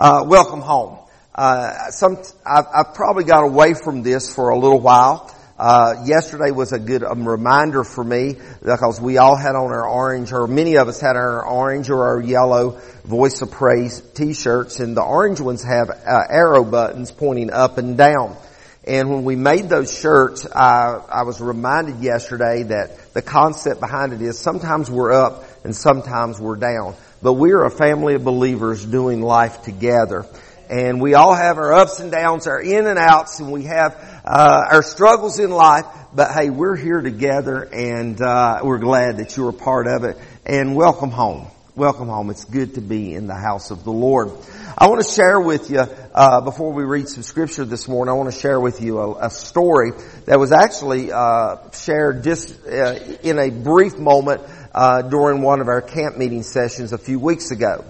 Uh, welcome home. Uh, some, I've, I've, probably got away from this for a little while. Uh, yesterday was a good um, reminder for me because we all had on our orange, or many of us had our orange or our yellow Voice of Praise t-shirts, and the orange ones have uh, arrow buttons pointing up and down. And when we made those shirts, I, I was reminded yesterday that the concept behind it is sometimes we're up and sometimes we're down. But we're a family of believers doing life together. And we all have our ups and downs, our in and outs, and we have uh, our struggles in life. But hey, we're here together, and uh, we're glad that you're a part of it. And welcome home. Welcome home. It's good to be in the house of the Lord. I want to share with you, uh, before we read some scripture this morning, I want to share with you a, a story that was actually uh, shared just uh, in a brief moment uh, during one of our camp meeting sessions a few weeks ago.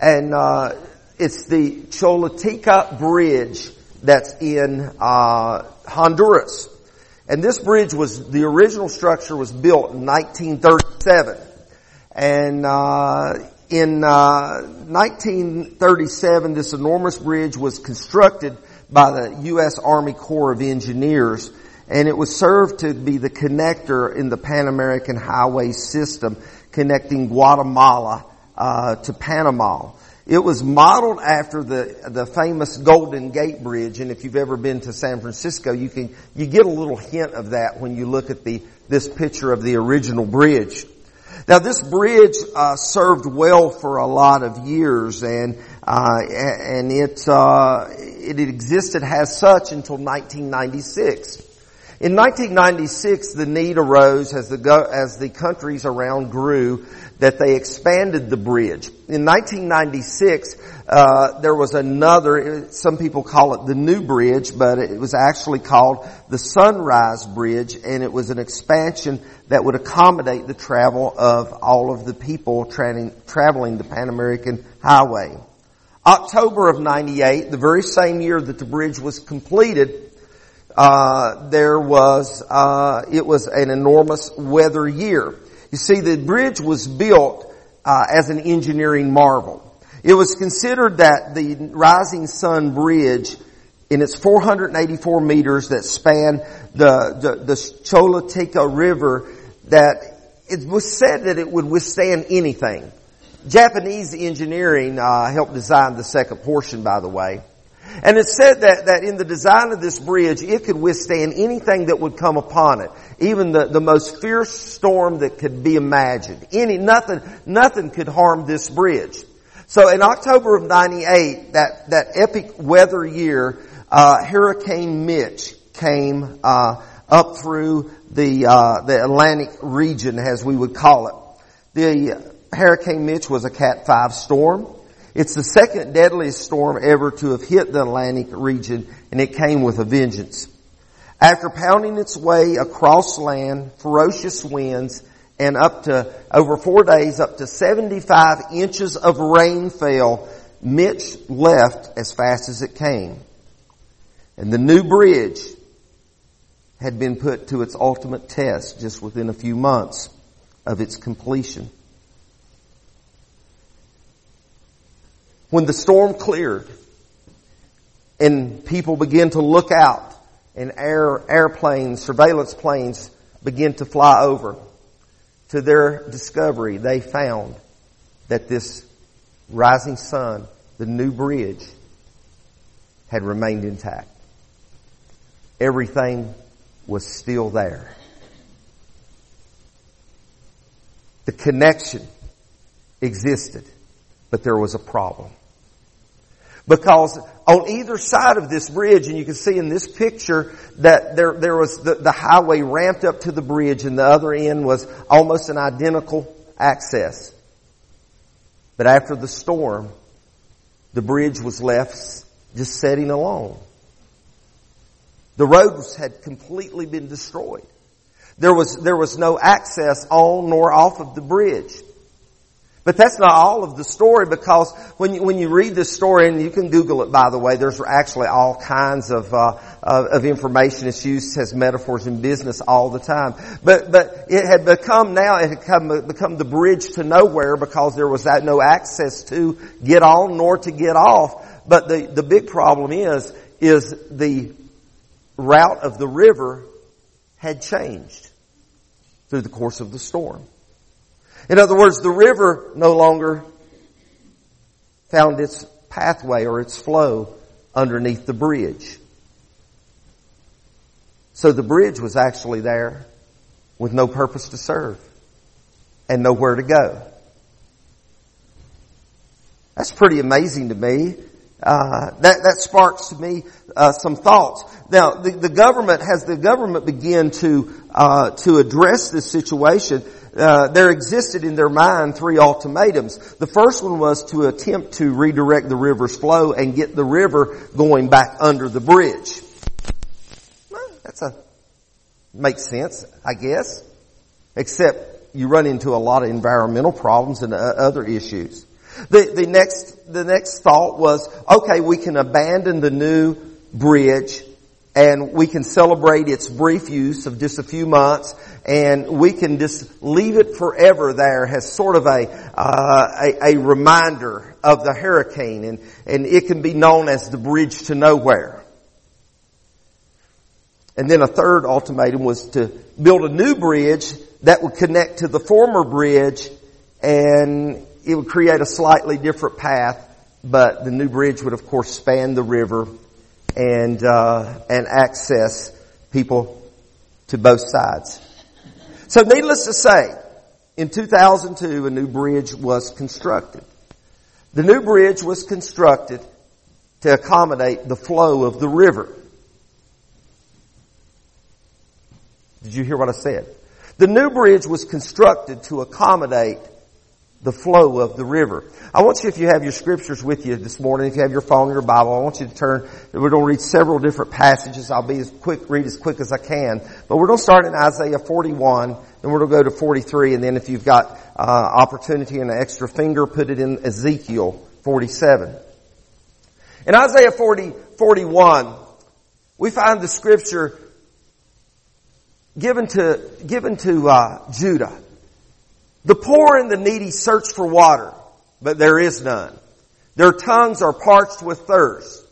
And uh, it's the Choluteca Bridge that's in uh, Honduras. And this bridge was, the original structure was built in 1937. And uh, in uh, 1937, this enormous bridge was constructed by the U.S. Army Corps of Engineers and it was served to be the connector in the Pan American Highway system connecting Guatemala uh, to Panama. It was modeled after the the famous Golden Gate Bridge, and if you've ever been to San Francisco, you can you get a little hint of that when you look at the this picture of the original bridge. Now, this bridge uh, served well for a lot of years, and uh, and it uh, it existed as such until 1996. In 1996, the need arose as the, as the countries around grew that they expanded the bridge. In 1996, uh, there was another. Some people call it the New Bridge, but it was actually called the Sunrise Bridge, and it was an expansion that would accommodate the travel of all of the people tra- traveling the Pan American Highway. October of '98, the very same year that the bridge was completed, uh, there was uh, it was an enormous weather year. You see, the bridge was built uh, as an engineering marvel. It was considered that the Rising Sun Bridge, in its 484 meters that span the the, the River, that it was said that it would withstand anything. Japanese engineering uh, helped design the second portion, by the way. And it said that, that in the design of this bridge, it could withstand anything that would come upon it. Even the, the most fierce storm that could be imagined. Any, nothing, nothing could harm this bridge. So in October of 98, that, that epic weather year, uh, Hurricane Mitch came, uh, up through the, uh, the Atlantic region, as we would call it. The Hurricane Mitch was a Cat 5 storm. It's the second deadliest storm ever to have hit the Atlantic region, and it came with a vengeance. After pounding its way across land, ferocious winds, and up to, over four days, up to 75 inches of rain fell, Mitch left as fast as it came. And the new bridge had been put to its ultimate test just within a few months of its completion. When the storm cleared and people began to look out and air, airplanes, surveillance planes began to fly over, to their discovery, they found that this rising sun, the new bridge, had remained intact. Everything was still there. The connection existed, but there was a problem. Because on either side of this bridge, and you can see in this picture that there, there was the, the highway ramped up to the bridge and the other end was almost an identical access. But after the storm, the bridge was left just setting alone. The roads had completely been destroyed. There was, there was no access on nor off of the bridge. But that's not all of the story because when you, when you read this story, and you can Google it by the way, there's actually all kinds of, uh, of, of information. It's used as metaphors in business all the time. But, but it had become now, it had come, become the bridge to nowhere because there was that no access to get on nor to get off. But the, the big problem is, is the route of the river had changed through the course of the storm. In other words, the river no longer found its pathway or its flow underneath the bridge. So the bridge was actually there with no purpose to serve and nowhere to go. That's pretty amazing to me. Uh, that that sparks to me uh, some thoughts. Now, the, the, government has the government begin to uh, to address this situation uh, there existed in their mind three ultimatums. The first one was to attempt to redirect the river's flow and get the river going back under the bridge. Well, that's a makes sense, I guess. Except you run into a lot of environmental problems and uh, other issues. The, the next, the next thought was, okay, we can abandon the new bridge and we can celebrate its brief use of just a few months and we can just leave it forever there as sort of a, uh, a, a, reminder of the hurricane and, and it can be known as the bridge to nowhere. And then a third ultimatum was to build a new bridge that would connect to the former bridge and it would create a slightly different path, but the new bridge would of course span the river and uh, and access people to both sides. So, needless to say, in 2002, a new bridge was constructed. The new bridge was constructed to accommodate the flow of the river. Did you hear what I said? The new bridge was constructed to accommodate the flow of the river. I want you, if you have your scriptures with you this morning, if you have your phone or your Bible, I want you to turn, we're going to read several different passages. I'll be as quick, read as quick as I can. But we're going to start in Isaiah 41, then we're going to go to 43, and then if you've got uh, opportunity and an extra finger, put it in Ezekiel 47. In Isaiah 40, 41, we find the scripture given to, given to uh, Judah. The poor and the needy search for water, but there is none. Their tongues are parched with thirst.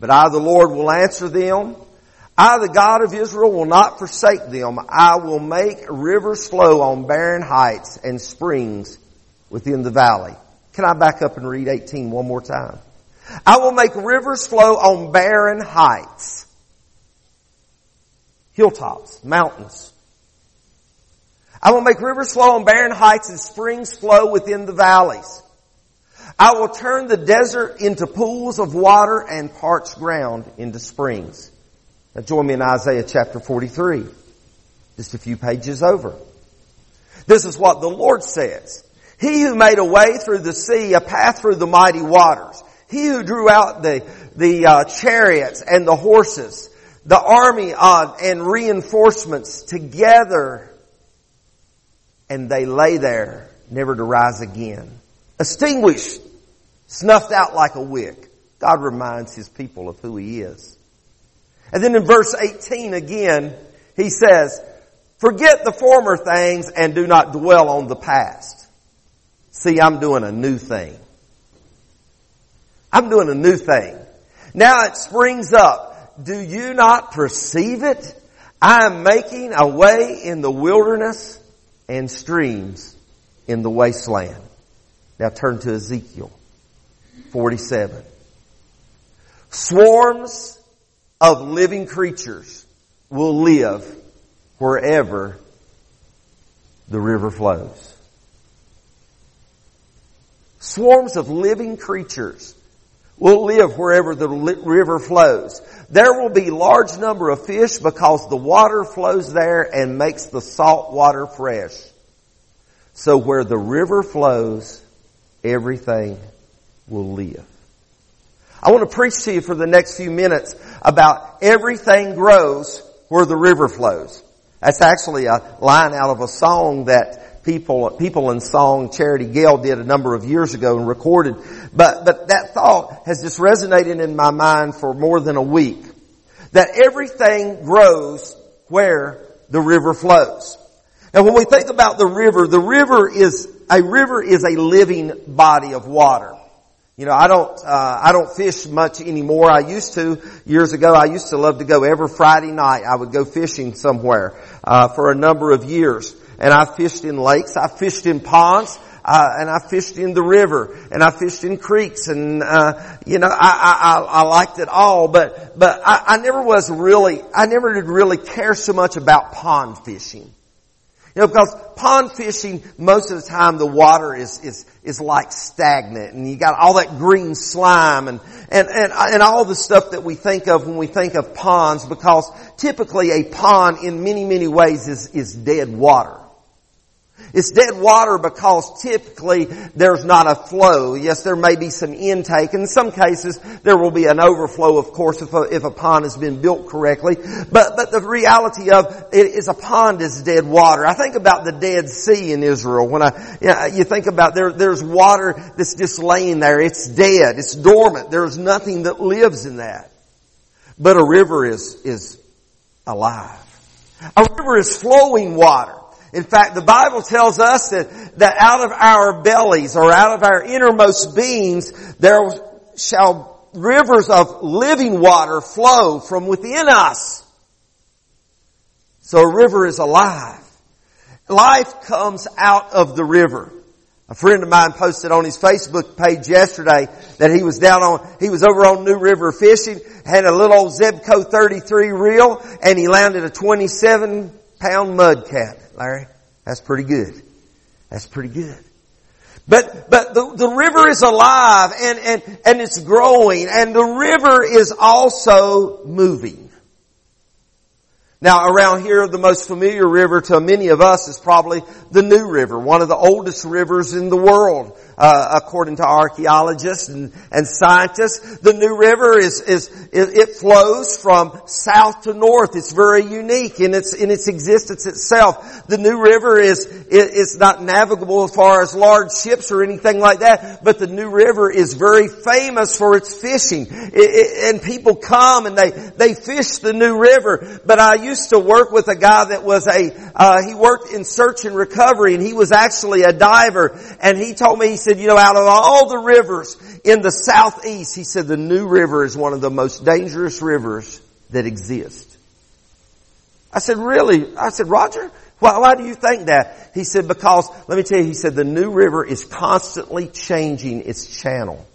But I, the Lord, will answer them. I, the God of Israel, will not forsake them. I will make rivers flow on barren heights and springs within the valley. Can I back up and read 18 one more time? I will make rivers flow on barren heights, hilltops, mountains, I will make rivers flow on barren heights and springs flow within the valleys. I will turn the desert into pools of water and parched ground into springs. Now join me in Isaiah chapter 43. Just a few pages over. This is what the Lord says. He who made a way through the sea, a path through the mighty waters. He who drew out the, the uh, chariots and the horses, the army uh, and reinforcements together and they lay there, never to rise again. Extinguished, snuffed out like a wick. God reminds His people of who He is. And then in verse 18 again, He says, forget the former things and do not dwell on the past. See, I'm doing a new thing. I'm doing a new thing. Now it springs up. Do you not perceive it? I am making a way in the wilderness and streams in the wasteland. Now turn to Ezekiel 47. Swarms of living creatures will live wherever the river flows. Swarms of living creatures will live wherever the river flows. There will be large number of fish because the water flows there and makes the salt water fresh. So where the river flows, everything will live. I want to preach to you for the next few minutes about everything grows where the river flows. That's actually a line out of a song that people, people in song Charity Gayle did a number of years ago and recorded. But, but that thought has just resonated in my mind for more than a week. That everything grows where the river flows. Now when we think about the river, the river is, a river is a living body of water. You know, I don't, uh, I don't fish much anymore. I used to years ago. I used to love to go every Friday night. I would go fishing somewhere uh, for a number of years, and I fished in lakes. I fished in ponds. Uh, and I fished in the river, and I fished in creeks, and uh, you know, I, I, I liked it all, but but I, I never was really, I never did really care so much about pond fishing. You know, because pond fishing, most of the time the water is, is, is like stagnant and you got all that green slime and, and, and, and all the stuff that we think of when we think of ponds because typically a pond in many, many ways is, is dead water. It's dead water because typically there's not a flow. Yes, there may be some intake. In some cases, there will be an overflow, of course, if a, if a pond has been built correctly. But, but the reality of it is a pond is dead water. I think about the Dead Sea in Israel. When I, you, know, you think about there, there's water that's just laying there. It's dead. It's dormant. There's nothing that lives in that. But a river is, is alive. A river is flowing water. In fact, the Bible tells us that, that out of our bellies or out of our innermost beings, there shall rivers of living water flow from within us. So a river is alive. Life comes out of the river. A friend of mine posted on his Facebook page yesterday that he was down on, he was over on New River fishing, had a little old Zebco 33 reel, and he landed a 27 pound mud cat. Larry. That's pretty good. That's pretty good. But, but the, the river is alive and, and, and it's growing and the river is also moving. Now around here, the most familiar river to many of us is probably the New River, one of the oldest rivers in the world, uh, according to archaeologists and, and scientists. The New River is, is, it flows from south to north. It's very unique in its, in its existence itself. The New River is, it's not navigable as far as large ships or anything like that, but the New River is very famous for its fishing. It, it, and people come and they, they fish the New River, but I used to work with a guy that was a, uh, he worked in search and recovery and he was actually a diver and he told me, he said, you know, out of all the rivers in the southeast, he said the New River is one of the most dangerous rivers that exist. I said, really? I said, Roger, why, why do you think that? He said, because, let me tell you, he said the New River is constantly changing its channel,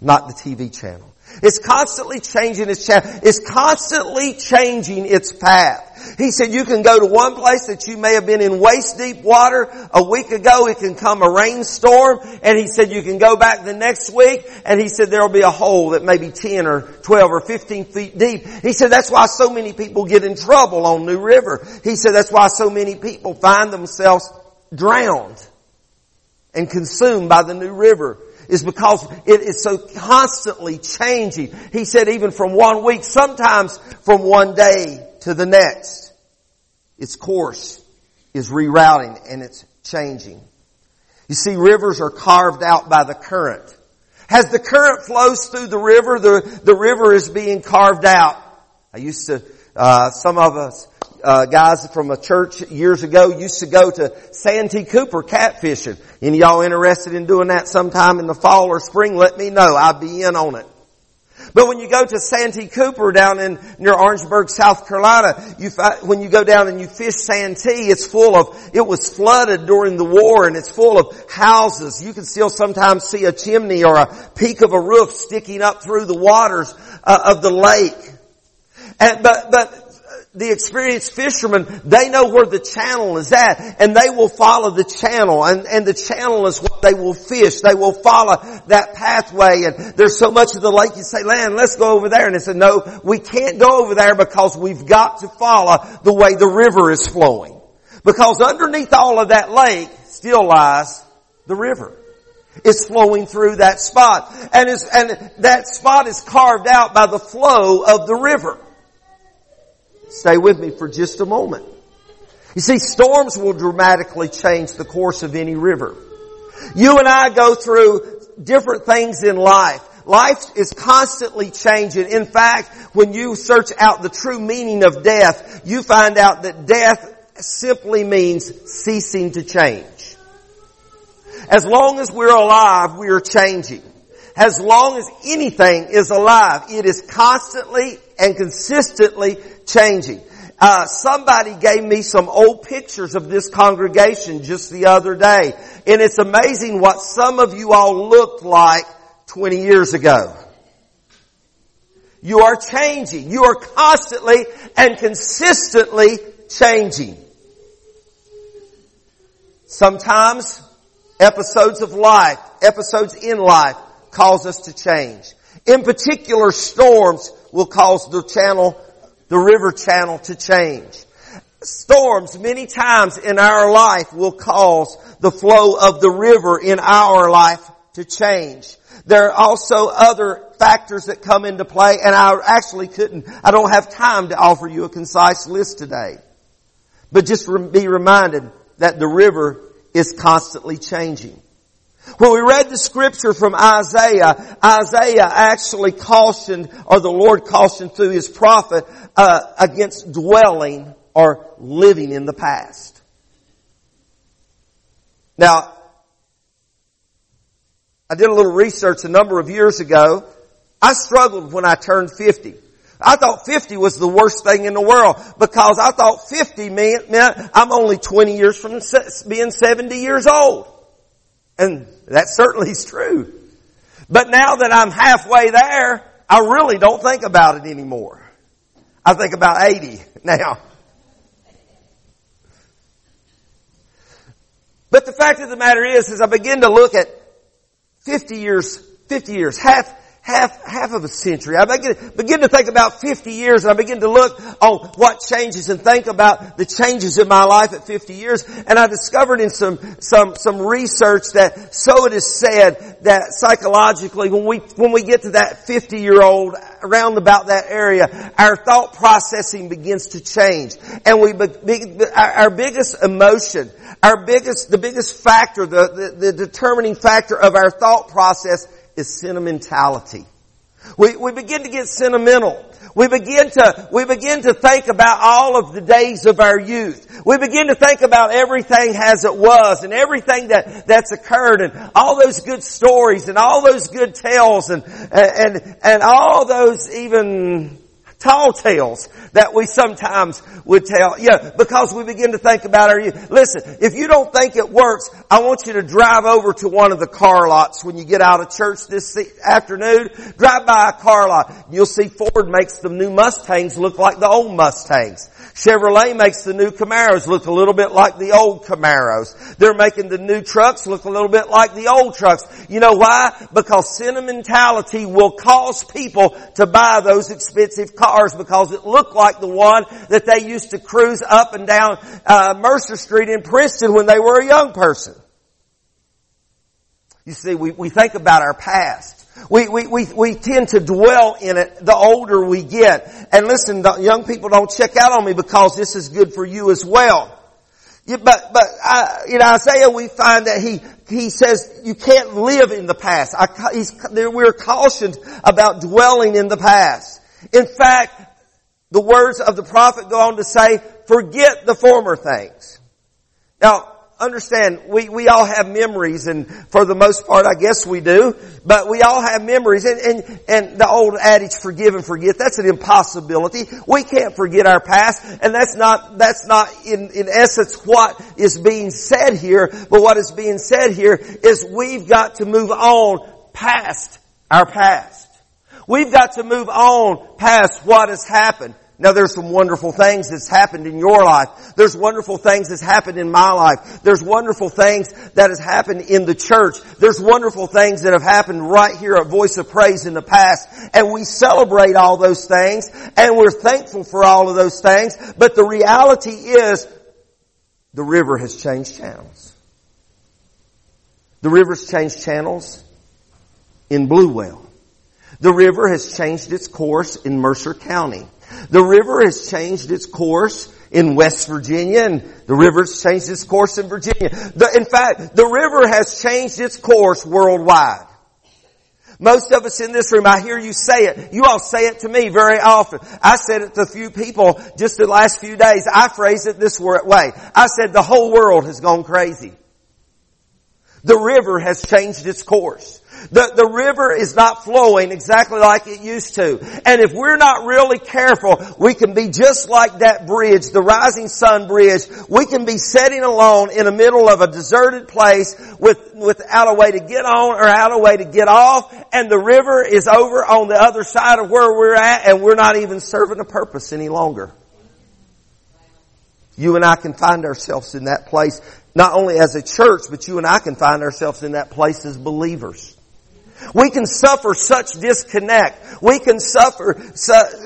not the TV channel. It's constantly changing its channel. It's constantly changing its path. He said you can go to one place that you may have been in waist deep water a week ago. It can come a rainstorm. And he said you can go back the next week and he said there'll be a hole that may be 10 or 12 or 15 feet deep. He said that's why so many people get in trouble on New River. He said that's why so many people find themselves drowned and consumed by the New River is because it is so constantly changing. He said even from one week, sometimes from one day to the next, its course is rerouting and it's changing. You see, rivers are carved out by the current. As the current flows through the river, the, the river is being carved out. I used to, uh, some of us uh, guys from a church years ago used to go to Santee Cooper catfishing. Any y'all interested in doing that sometime in the fall or spring? Let me know. I'll be in on it. But when you go to Santee Cooper down in near Orangeburg, South Carolina, you when you go down and you fish Santee, it's full of, it was flooded during the war and it's full of houses. You can still sometimes see a chimney or a peak of a roof sticking up through the waters uh, of the lake. And, but, but the experienced fishermen, they know where the channel is at and they will follow the channel and, and the channel is what they will fish. They will follow that pathway and there's so much of the lake you say, land, let's go over there. And they said, no, we can't go over there because we've got to follow the way the river is flowing. Because underneath all of that lake still lies the river. It's flowing through that spot. And, and that spot is carved out by the flow of the river. Stay with me for just a moment. You see, storms will dramatically change the course of any river. You and I go through different things in life. Life is constantly changing. In fact, when you search out the true meaning of death, you find out that death simply means ceasing to change. As long as we're alive, we are changing. As long as anything is alive, it is constantly and consistently changing. Uh, somebody gave me some old pictures of this congregation just the other day, and it's amazing what some of you all looked like 20 years ago. You are changing. You are constantly and consistently changing. Sometimes episodes of life, episodes in life cause us to change. In particular, storms will cause the channel, the river channel to change. Storms many times in our life will cause the flow of the river in our life to change. There are also other factors that come into play and I actually couldn't, I don't have time to offer you a concise list today. But just be reminded that the river is constantly changing. When we read the scripture from Isaiah, Isaiah actually cautioned, or the Lord cautioned through his prophet, uh, against dwelling or living in the past. Now, I did a little research a number of years ago. I struggled when I turned 50. I thought 50 was the worst thing in the world because I thought 50 meant, meant I'm only 20 years from being 70 years old. And that certainly is true. But now that I'm halfway there, I really don't think about it anymore. I think about 80 now. But the fact of the matter is, as I begin to look at 50 years, 50 years, half, half, half of a century. I begin, begin to think about 50 years and I begin to look on what changes and think about the changes in my life at 50 years. And I discovered in some, some, some research that so it is said that psychologically when we, when we get to that 50 year old around about that area, our thought processing begins to change. And we, our biggest emotion, our biggest, the biggest factor, the, the, the determining factor of our thought process is sentimentality. We, we begin to get sentimental. We begin to, we begin to think about all of the days of our youth. We begin to think about everything as it was and everything that, that's occurred and all those good stories and all those good tales and, and, and all those even tall tales that we sometimes would tell. Yeah, because we begin to think about our youth. Listen, if you don't think it works, I want you to drive over to one of the car lots when you get out of church this afternoon. Drive by a car lot. You'll see Ford makes the new Mustangs look like the old Mustangs. Chevrolet makes the new Camaros look a little bit like the old Camaros. They're making the new trucks look a little bit like the old trucks. You know why? Because sentimentality will cause people to buy those expensive cars because it looked like the one that they used to cruise up and down uh, Mercer Street in Princeton when they were a young person. You see, we, we think about our past. We, we, we, we tend to dwell in it the older we get. And listen, young people don't check out on me because this is good for you as well. Yeah, but, but, in Isaiah we find that he, he says you can't live in the past. I, we're cautioned about dwelling in the past. In fact, the words of the prophet go on to say, forget the former things. Now, understand, we, we all have memories and for the most part I guess we do, but we all have memories and, and, and the old adage forgive and forget, that's an impossibility. We can't forget our past and that's not, that's not in, in essence what is being said here, but what is being said here is we've got to move on past our past. We've got to move on past what has happened. Now there's some wonderful things that's happened in your life. There's wonderful things that's happened in my life. There's wonderful things that has happened in the church. There's wonderful things that have happened right here at Voice of Praise in the past. And we celebrate all those things and we're thankful for all of those things. But the reality is the river has changed channels. The river's changed channels in Bluewell. The river has changed its course in Mercer County. The river has changed its course in West Virginia and the river's changed its course in Virginia. The, in fact, the river has changed its course worldwide. Most of us in this room, I hear you say it. You all say it to me very often. I said it to a few people just the last few days. I phrase it this way. I said the whole world has gone crazy. The river has changed its course. The, the river is not flowing exactly like it used to. And if we're not really careful, we can be just like that bridge, the rising sun bridge. We can be sitting alone in the middle of a deserted place with, without a way to get on or out a way to get off. And the river is over on the other side of where we're at and we're not even serving a purpose any longer. You and I can find ourselves in that place, not only as a church, but you and I can find ourselves in that place as believers. We can suffer such disconnect. We can suffer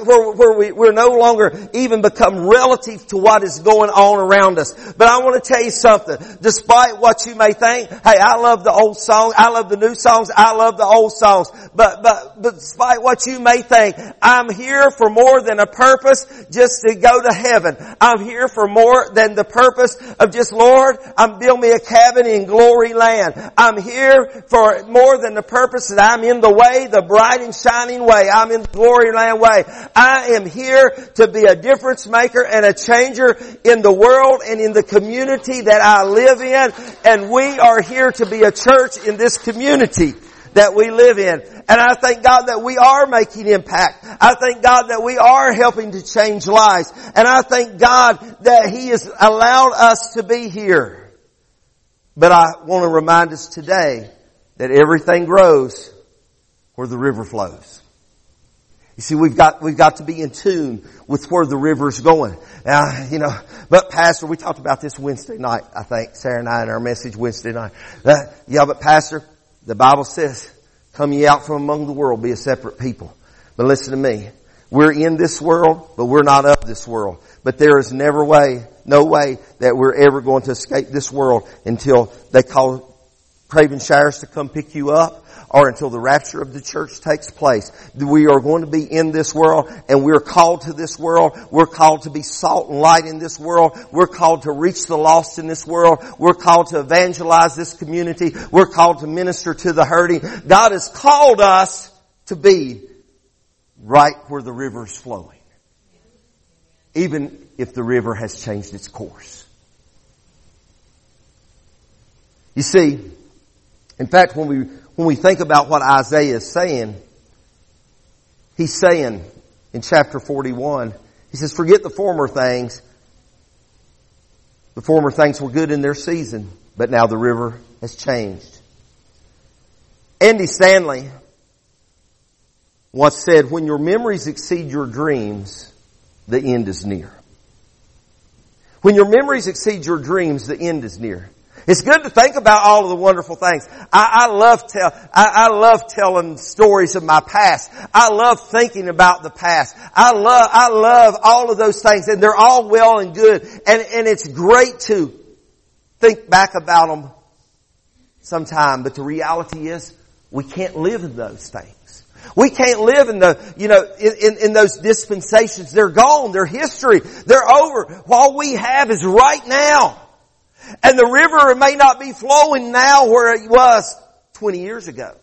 where, where we, we're no longer even become relative to what is going on around us. But I want to tell you something. Despite what you may think, hey, I love the old songs. I love the new songs. I love the old songs. But, but, but despite what you may think, I'm here for more than a purpose just to go to heaven. I'm here for more than the purpose of just, Lord, I'm building me a cabin in glory land. I'm here for more than the purpose that I'm in the way, the bright and shining way. I'm in the glory land way. I am here to be a difference maker and a changer in the world and in the community that I live in. And we are here to be a church in this community that we live in. And I thank God that we are making impact. I thank God that we are helping to change lives. And I thank God that He has allowed us to be here. But I want to remind us today that everything grows where the river flows. You see, we've got, we've got to be in tune with where the river's going. Now, you know, but pastor, we talked about this Wednesday night, I think, Sarah and I in our message Wednesday night. Uh, yeah, but pastor, the Bible says, come ye out from among the world, be a separate people. But listen to me. We're in this world, but we're not of this world. But there is never way, no way that we're ever going to escape this world until they call Craven Shires to come pick you up or until the rapture of the church takes place. We are going to be in this world and we're called to this world. We're called to be salt and light in this world. We're called to reach the lost in this world. We're called to evangelize this community. We're called to minister to the hurting. God has called us to be right where the river is flowing. Even if the river has changed its course. You see, in fact, when we, when we think about what Isaiah is saying, he's saying in chapter 41, he says, forget the former things. The former things were good in their season, but now the river has changed. Andy Stanley once said, when your memories exceed your dreams, the end is near. When your memories exceed your dreams, the end is near. It's good to think about all of the wonderful things. I, I love tell, I, I, love telling stories of my past. I love thinking about the past. I love, I love all of those things and they're all well and good. And, and it's great to think back about them sometime. But the reality is we can't live in those things. We can't live in the, you know, in, in, in, those dispensations. They're gone. They're history. They're over. All we have is right now. And the river may not be flowing now where it was 20 years ago.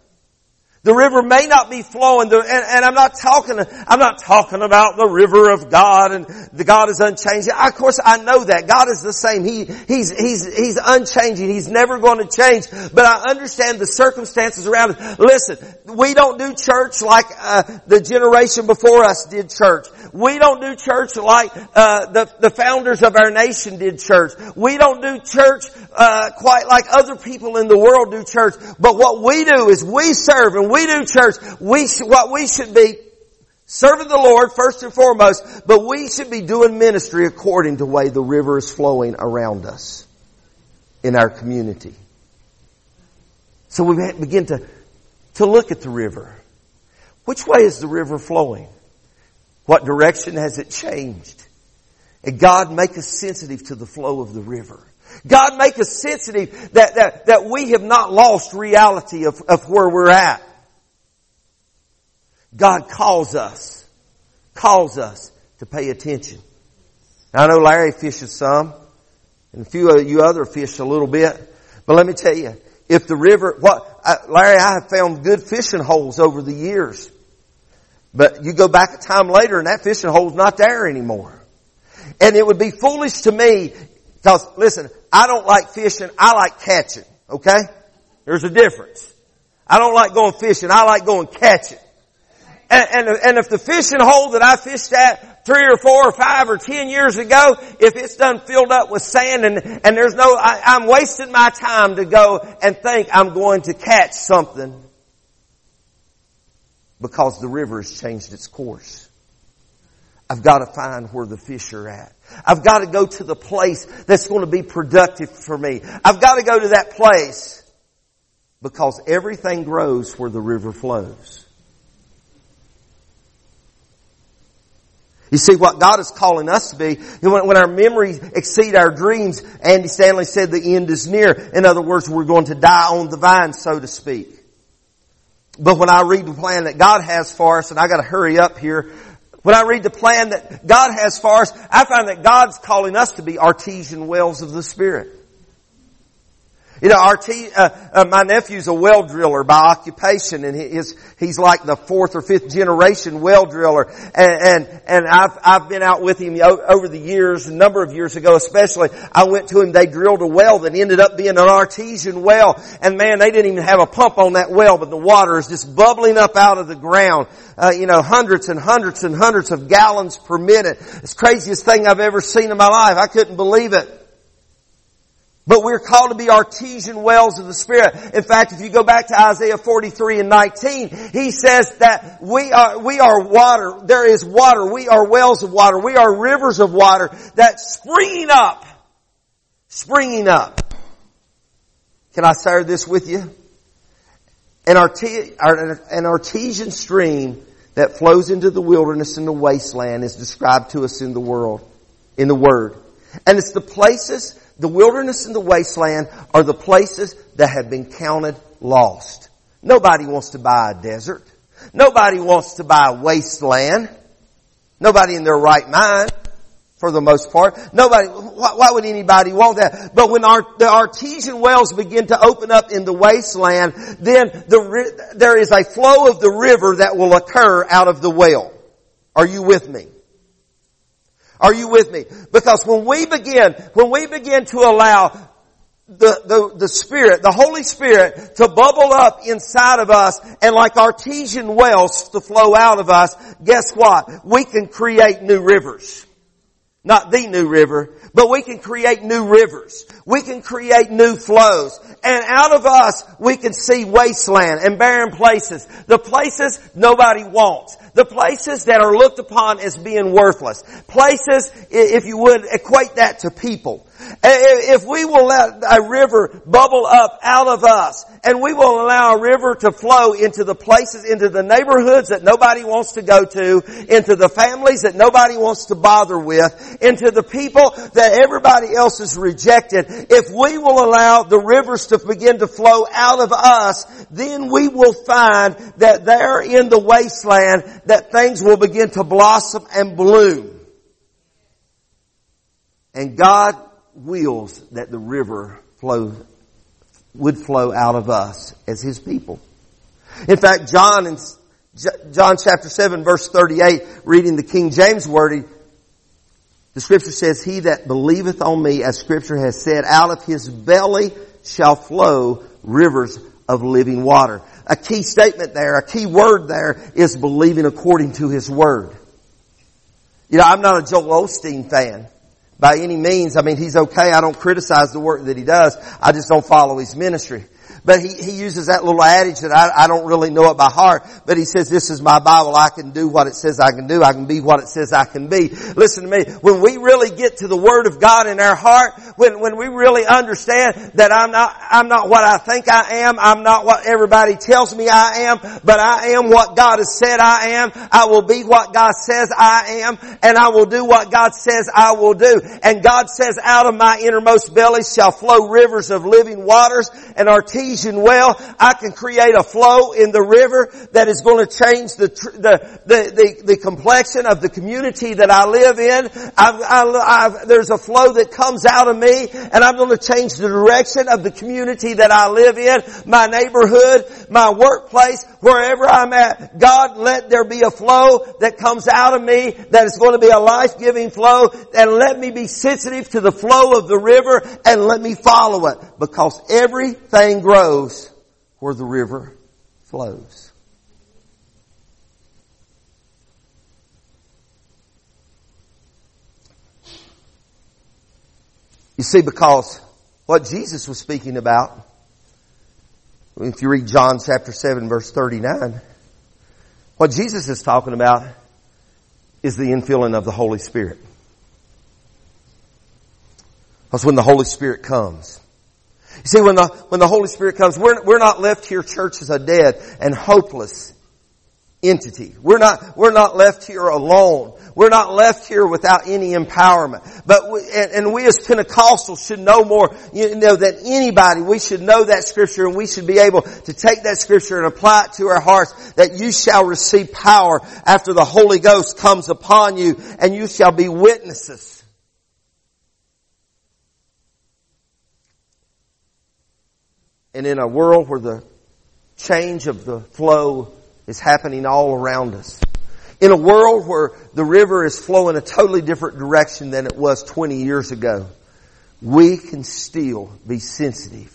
The river may not be flowing, and, and, I'm not talking, I'm not talking about the river of God and the God is unchanging. Of course I know that. God is the same. He, he's, he's, he's unchanging. He's never going to change. But I understand the circumstances around us. Listen, we don't do church like, uh, the generation before us did church. We don't do church like, uh, the, the founders of our nation did church. We don't do church, uh, quite like other people in the world do church. But what we do is we serve and we do church, we, what we should be serving the Lord first and foremost, but we should be doing ministry according to the way the river is flowing around us in our community. So we begin to, to look at the river. Which way is the river flowing? What direction has it changed? And God make us sensitive to the flow of the river. God make us sensitive that, that, that we have not lost reality of, of where we're at. God calls us, calls us to pay attention. Now, I know Larry fishes some, and a few of you other fish a little bit. But let me tell you, if the river, what, Larry, I have found good fishing holes over the years. But you go back a time later and that fishing hole's not there anymore. And it would be foolish to me, because listen, I don't like fishing, I like catching, okay? There's a difference. I don't like going fishing, I like going catching. And, and, and if the fishing hole that I fished at three or four or five or ten years ago, if it's done filled up with sand and, and there's no, I, I'm wasting my time to go and think I'm going to catch something because the river has changed its course. I've got to find where the fish are at. I've got to go to the place that's going to be productive for me. I've got to go to that place because everything grows where the river flows. You see, what God is calling us to be, when, our memories exceed our dreams, Andy Stanley said the end is near. In other words, we're going to die on the vine, so to speak. But when I read the plan that God has for us, and I gotta hurry up here, when I read the plan that God has for us, I find that God's calling us to be artesian wells of the Spirit. You know, our t- uh, uh, my nephew's a well driller by occupation, and he is, he's like the fourth or fifth generation well driller. And and, and I've I've been out with him over the years, a number of years ago, especially. I went to him. They drilled a well that ended up being an artesian well, and man, they didn't even have a pump on that well, but the water is just bubbling up out of the ground. Uh, you know, hundreds and hundreds and hundreds of gallons per minute. It's the craziest thing I've ever seen in my life. I couldn't believe it. But we're called to be artesian wells of the Spirit. In fact, if you go back to Isaiah 43 and 19, he says that we are, we are water. There is water. We are wells of water. We are rivers of water that springing up. Springing up. Can I share this with you? An, arte- an artesian stream that flows into the wilderness and the wasteland is described to us in the world, in the Word. And it's the places the wilderness and the wasteland are the places that have been counted lost. Nobody wants to buy a desert. Nobody wants to buy a wasteland. Nobody in their right mind, for the most part. Nobody, why, why would anybody want that? But when our, the artesian wells begin to open up in the wasteland, then the, there is a flow of the river that will occur out of the well. Are you with me? Are you with me? Because when we begin, when we begin to allow the, the, the Spirit, the Holy Spirit to bubble up inside of us and like artesian wells to flow out of us, guess what? We can create new rivers. Not the new river, but we can create new rivers. We can create new flows. And out of us, we can see wasteland and barren places. The places nobody wants. The places that are looked upon as being worthless. Places, if you would, equate that to people. If we will let a river bubble up out of us and we will allow a river to flow into the places, into the neighborhoods that nobody wants to go to, into the families that nobody wants to bother with, into the people that everybody else has rejected, if we will allow the rivers to begin to flow out of us, then we will find that there in the wasteland that things will begin to blossom and bloom. And God wills that the river flow, would flow out of us as His people. In fact, John in John chapter 7 verse 38, reading the King James word, the scripture says, He that believeth on me, as scripture has said, out of his belly shall flow rivers of living water. A key statement there, a key word there is believing according to his word. You know, I'm not a Joel Osteen fan by any means. I mean, he's okay. I don't criticize the work that he does. I just don't follow his ministry. But he, he uses that little adage that I, I don't really know it by heart, but he says, this is my Bible. I can do what it says I can do. I can be what it says I can be. Listen to me. When we really get to the Word of God in our heart, when, when we really understand that I'm not, I'm not what I think I am, I'm not what everybody tells me I am, but I am what God has said I am. I will be what God says I am, and I will do what God says I will do. And God says, out of my innermost belly shall flow rivers of living waters, and our teeth artesian well, I can create a flow in the river that is going to change the, the, the, the, the complexion of the community that I live in. I've, I, I've, there's a flow that comes out of me and I'm going to change the direction of the community that I live in, my neighborhood, my workplace, wherever I'm at. God, let there be a flow that comes out of me that is going to be a life-giving flow and let me be sensitive to the flow of the river and let me follow it because everything grows where the river flows. You see, because what Jesus was speaking about, if you read John chapter 7 verse 39, what Jesus is talking about is the infilling of the Holy Spirit. That's when the Holy Spirit comes, you see, when the, when the Holy Spirit comes, we're, we're not left here, church, as a dead and hopeless entity. We're not, we're not left here alone. We're not left here without any empowerment. But we, and, and, we as Pentecostals should know more, you know, than anybody. We should know that scripture and we should be able to take that scripture and apply it to our hearts that you shall receive power after the Holy Ghost comes upon you and you shall be witnesses. And in a world where the change of the flow is happening all around us. In a world where the river is flowing a totally different direction than it was 20 years ago, we can still be sensitive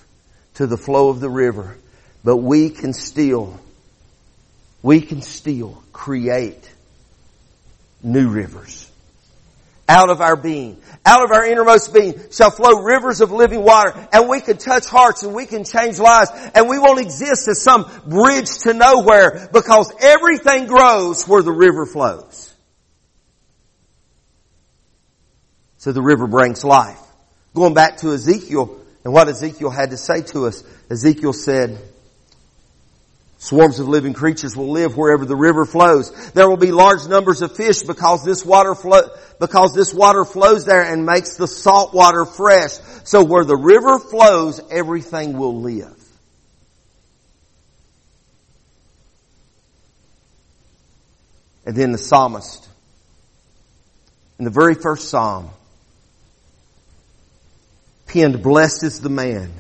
to the flow of the river, but we can still, we can still create new rivers out of our being, out of our innermost being shall flow rivers of living water and we can touch hearts and we can change lives and we won't exist as some bridge to nowhere because everything grows where the river flows. So the river brings life. Going back to Ezekiel and what Ezekiel had to say to us, Ezekiel said, Swarms of living creatures will live wherever the river flows. There will be large numbers of fish because this water flow, because this water flows there and makes the salt water fresh. So where the river flows, everything will live. And then the psalmist, in the very first psalm, penned, blessed is the man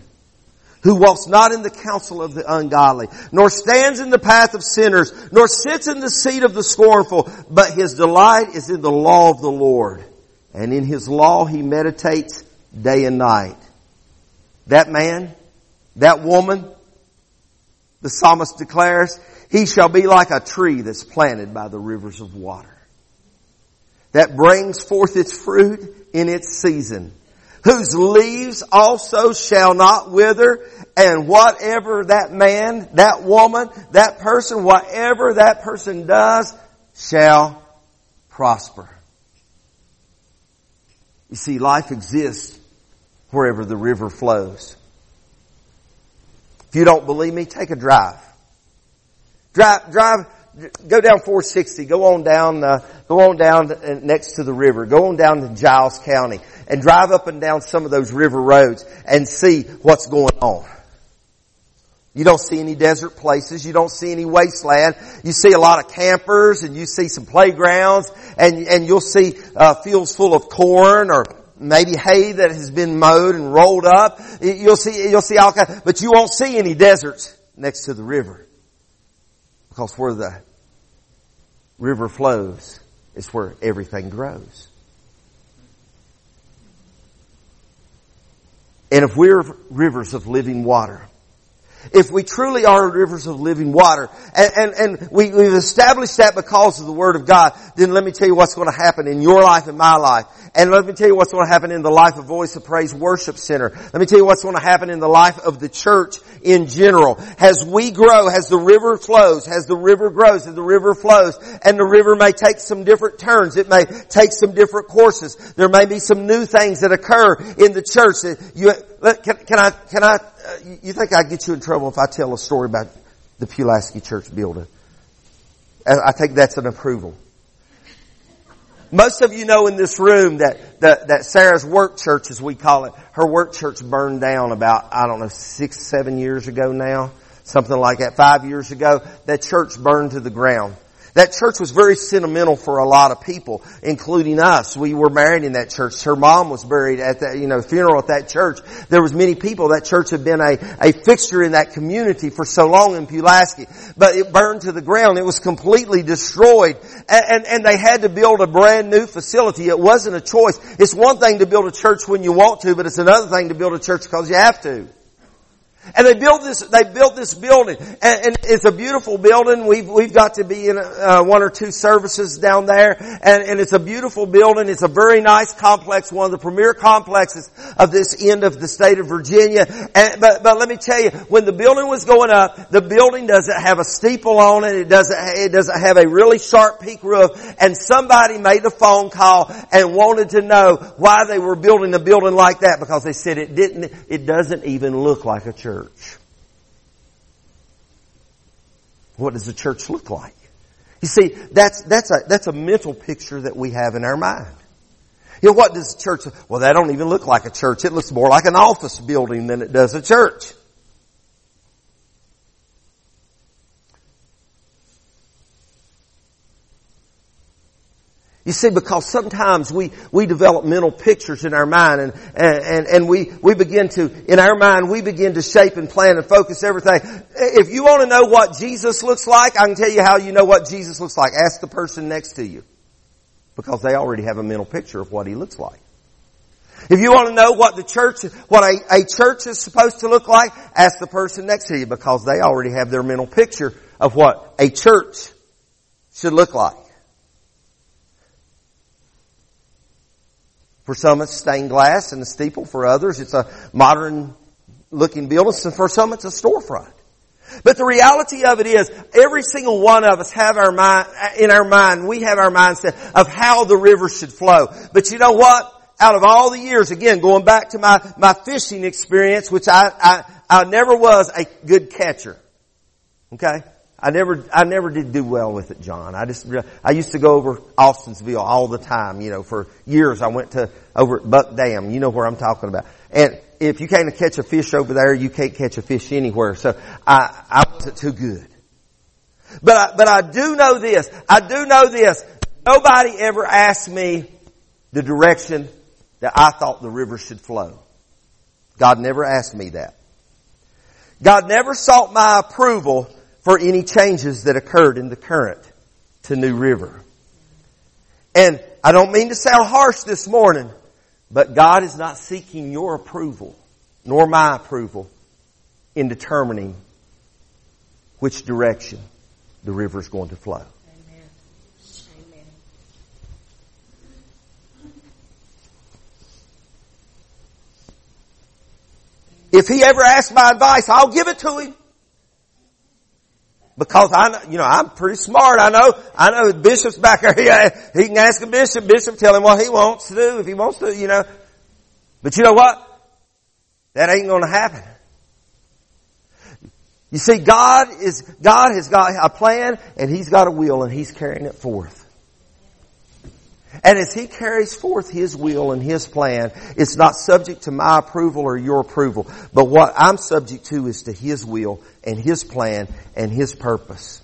who walks not in the counsel of the ungodly, nor stands in the path of sinners, nor sits in the seat of the scornful, but his delight is in the law of the Lord. And in his law he meditates day and night. That man, that woman, the psalmist declares, he shall be like a tree that's planted by the rivers of water. That brings forth its fruit in its season whose leaves also shall not wither, and whatever that man, that woman, that person, whatever that person does, shall prosper. You see, life exists wherever the river flows. If you don't believe me, take a drive. Drive, drive, go down 460, go on down, uh, go on down next to the river, go on down to Giles County and drive up and down some of those river roads and see what's going on. You don't see any desert places. You don't see any wasteland. You see a lot of campers and you see some playgrounds and, and you'll see uh, fields full of corn or maybe hay that has been mowed and rolled up. You'll see, you'll see all kinds, but you won't see any deserts next to the river. Because where the river flows is where everything grows. And if we're rivers of living water, if we truly are rivers of living water, and, and, and we, we've established that because of the Word of God, then let me tell you what's going to happen in your life and my life. And let me tell you what's going to happen in the life of Voice of Praise Worship Center. Let me tell you what's going to happen in the life of the church in general. As we grow, as the river flows, as the river grows, as the river flows, and the river may take some different turns. It may take some different courses. There may be some new things that occur in the church. that You, can, can I, can I, uh, you think I'd get you in trouble if I tell a story about the Pulaski Church building? I think that's an approval. Most of you know in this room that, that, that Sarah's work church, as we call it, her work church burned down about, I don't know, six, seven years ago now. Something like that. Five years ago, that church burned to the ground. That church was very sentimental for a lot of people, including us. We were married in that church. Her mom was buried at that, you know, funeral at that church. There was many people. That church had been a, a fixture in that community for so long in Pulaski. But it burned to the ground. It was completely destroyed. And, and, and they had to build a brand new facility. It wasn't a choice. It's one thing to build a church when you want to, but it's another thing to build a church because you have to. And they built this, they built this building. And, and it's a beautiful building. We've, we've got to be in uh, one or two services down there. And, and it's a beautiful building. It's a very nice complex, one of the premier complexes of this end of the state of Virginia. And, but, but let me tell you, when the building was going up, the building doesn't have a steeple on it. It doesn't, it doesn't have a really sharp peak roof. And somebody made a phone call and wanted to know why they were building a building like that because they said it didn't, it doesn't even look like a church church. What does the church look like? You see, that's, that's a, that's a mental picture that we have in our mind. You know, what does the church, well that don't even look like a church. It looks more like an office building than it does a church. You see, because sometimes we, we develop mental pictures in our mind and, and, and we, we begin to, in our mind, we begin to shape and plan and focus everything. If you want to know what Jesus looks like, I can tell you how you know what Jesus looks like. Ask the person next to you. Because they already have a mental picture of what he looks like. If you want to know what the church, what a, a church is supposed to look like, ask the person next to you because they already have their mental picture of what a church should look like. For some it's stained glass and a steeple. For others it's a modern looking building. And for some it's a storefront. But the reality of it is, every single one of us have our mind, in our mind, we have our mindset of how the river should flow. But you know what? Out of all the years, again, going back to my, my fishing experience, which I, I, I never was a good catcher. Okay? I never, I never did do well with it, John. I just, I used to go over Austinville all the time, you know, for years I went to, over at Buck Dam, you know where I'm talking about. And if you can't catch a fish over there, you can't catch a fish anywhere. So I, I wasn't too good. But I, but I do know this. I do know this. Nobody ever asked me the direction that I thought the river should flow. God never asked me that. God never sought my approval for any changes that occurred in the current to New River. And I don't mean to sound harsh this morning, but God is not seeking your approval, nor my approval, in determining which direction the river is going to flow. If he ever asks my advice, I'll give it to him. Because I, you know, I'm pretty smart. I know, I know the bishop's back there. He, he can ask a bishop. Bishop tell him what he wants to do if he wants to, you know. But you know what? That ain't to happen. You see, God is, God has got a plan and He's got a will and He's carrying it forth. And as He carries forth His will and His plan, it's not subject to my approval or your approval. But what I'm subject to is to His will and His plan and His purpose.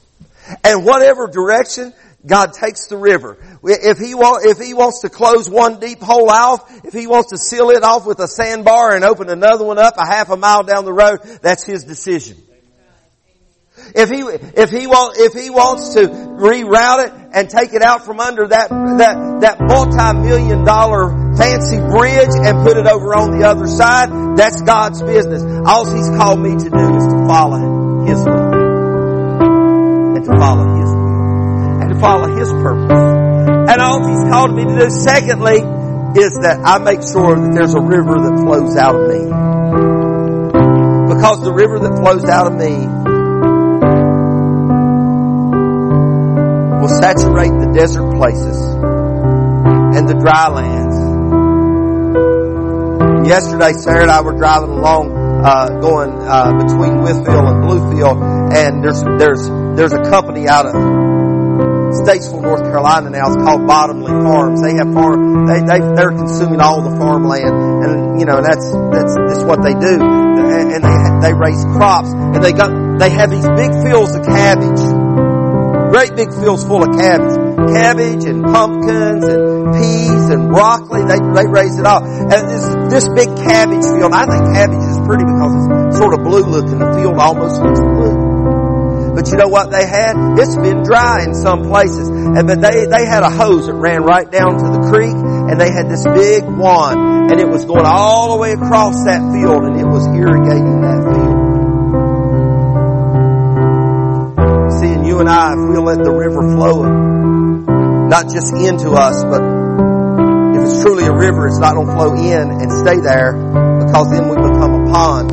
And whatever direction God takes the river. If he, if he wants to close one deep hole off, if he wants to seal it off with a sandbar and open another one up a half a mile down the road, that's his decision. If he, if he if he wants to reroute it and take it out from under that, that, that multi-million dollar fancy bridge and put it over on the other side, that's God's business. All he's called me to do is to follow his will. And to follow his will. And to follow his purpose. And all he's called me to do secondly is that I make sure that there's a river that flows out of me. Because the river that flows out of me saturate the desert places and the dry lands. Yesterday, Sarah and I were driving along, uh, going uh, between Wytheville and Bluefield, and there's there's there's a company out of Statesville, North Carolina now It's called Bottomley Farms. They have farm, they, they, they're consuming all the farmland and, you know, that's, that's, that's what they do. And they, they raise crops and they got, they have these big fields of cabbage. Great big fields full of cabbage. Cabbage and pumpkins and peas and broccoli. They, they raise it all. And this, this big cabbage field, I think cabbage is pretty because it's sort of blue looking. The field almost looks blue. But you know what they had? It's been dry in some places. And but they, they had a hose that ran right down to the creek and they had this big wand and it was going all the way across that field and it was irrigating that field. You and I, if we'll let the river flow, not just into us, but if it's truly a river, it's not going to flow in and stay there because then we become a pond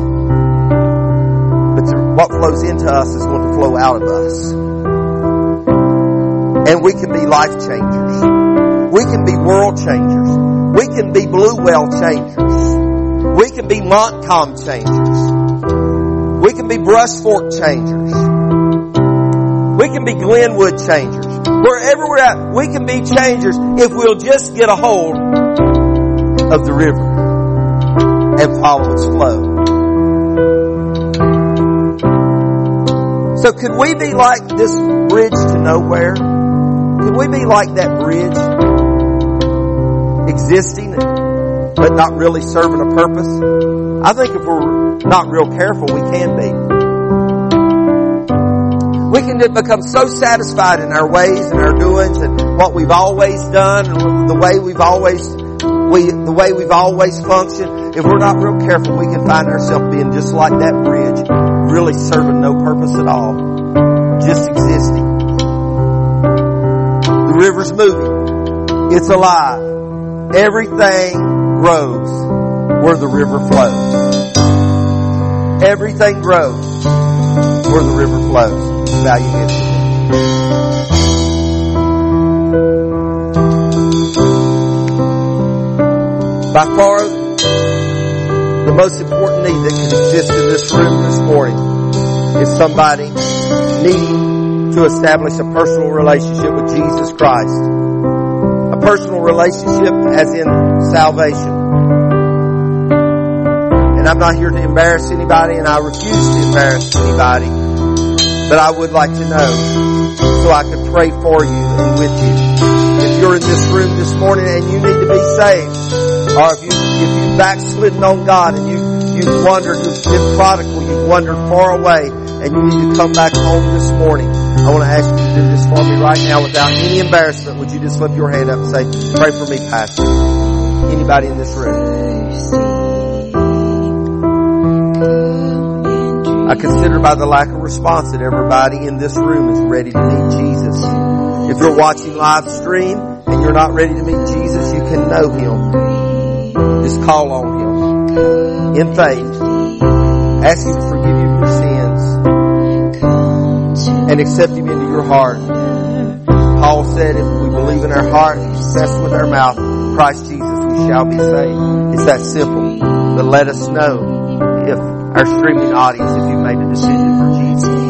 But what flows into us is going to flow out of us. And we can be life changers. We can be world changers. We can be Bluewell changers. We can be Montcalm changers. We can be Brush Fork changers. We can be Glenwood changers. Wherever we're at, we can be changers if we'll just get a hold of the river and follow its flow. So could we be like this bridge to nowhere? Could we be like that bridge? Existing, but not really serving a purpose? I think if we're not real careful, we can be. We can become so satisfied in our ways and our doings and what we've always done and the way we've always we, the way we've always functioned. If we're not real careful, we can find ourselves being just like that bridge really serving no purpose at all. Just existing. The river's moving. It's alive. Everything grows where the river flows. Everything grows where the river flows. Your heads. By far the most important need that can exist in this room this morning is somebody needing to establish a personal relationship with Jesus Christ. A personal relationship as in salvation. And I'm not here to embarrass anybody and I refuse to embarrass anybody. But I would like to know so I could pray for you and with you. If you're in this room this morning and you need to be saved, or if you if you've backslidden on God and you, you've wandered, you've been prodigal, you've wandered far away, and you need to come back home this morning, I want to ask you to do this for me right now without any embarrassment. Would you just lift your hand up and say, pray for me, Pastor? Anybody in this room? I consider by the lack of response that everybody in this room is ready to meet Jesus. If you're watching live stream and you're not ready to meet Jesus, you can know Him. Just call on Him in faith. Ask Him to forgive you your sins and accept Him into your heart. Paul said if we believe in our heart and confess with our mouth Christ Jesus, we shall be saved. It's that simple. But let us know our streaming audience, if you made a decision for Jesus.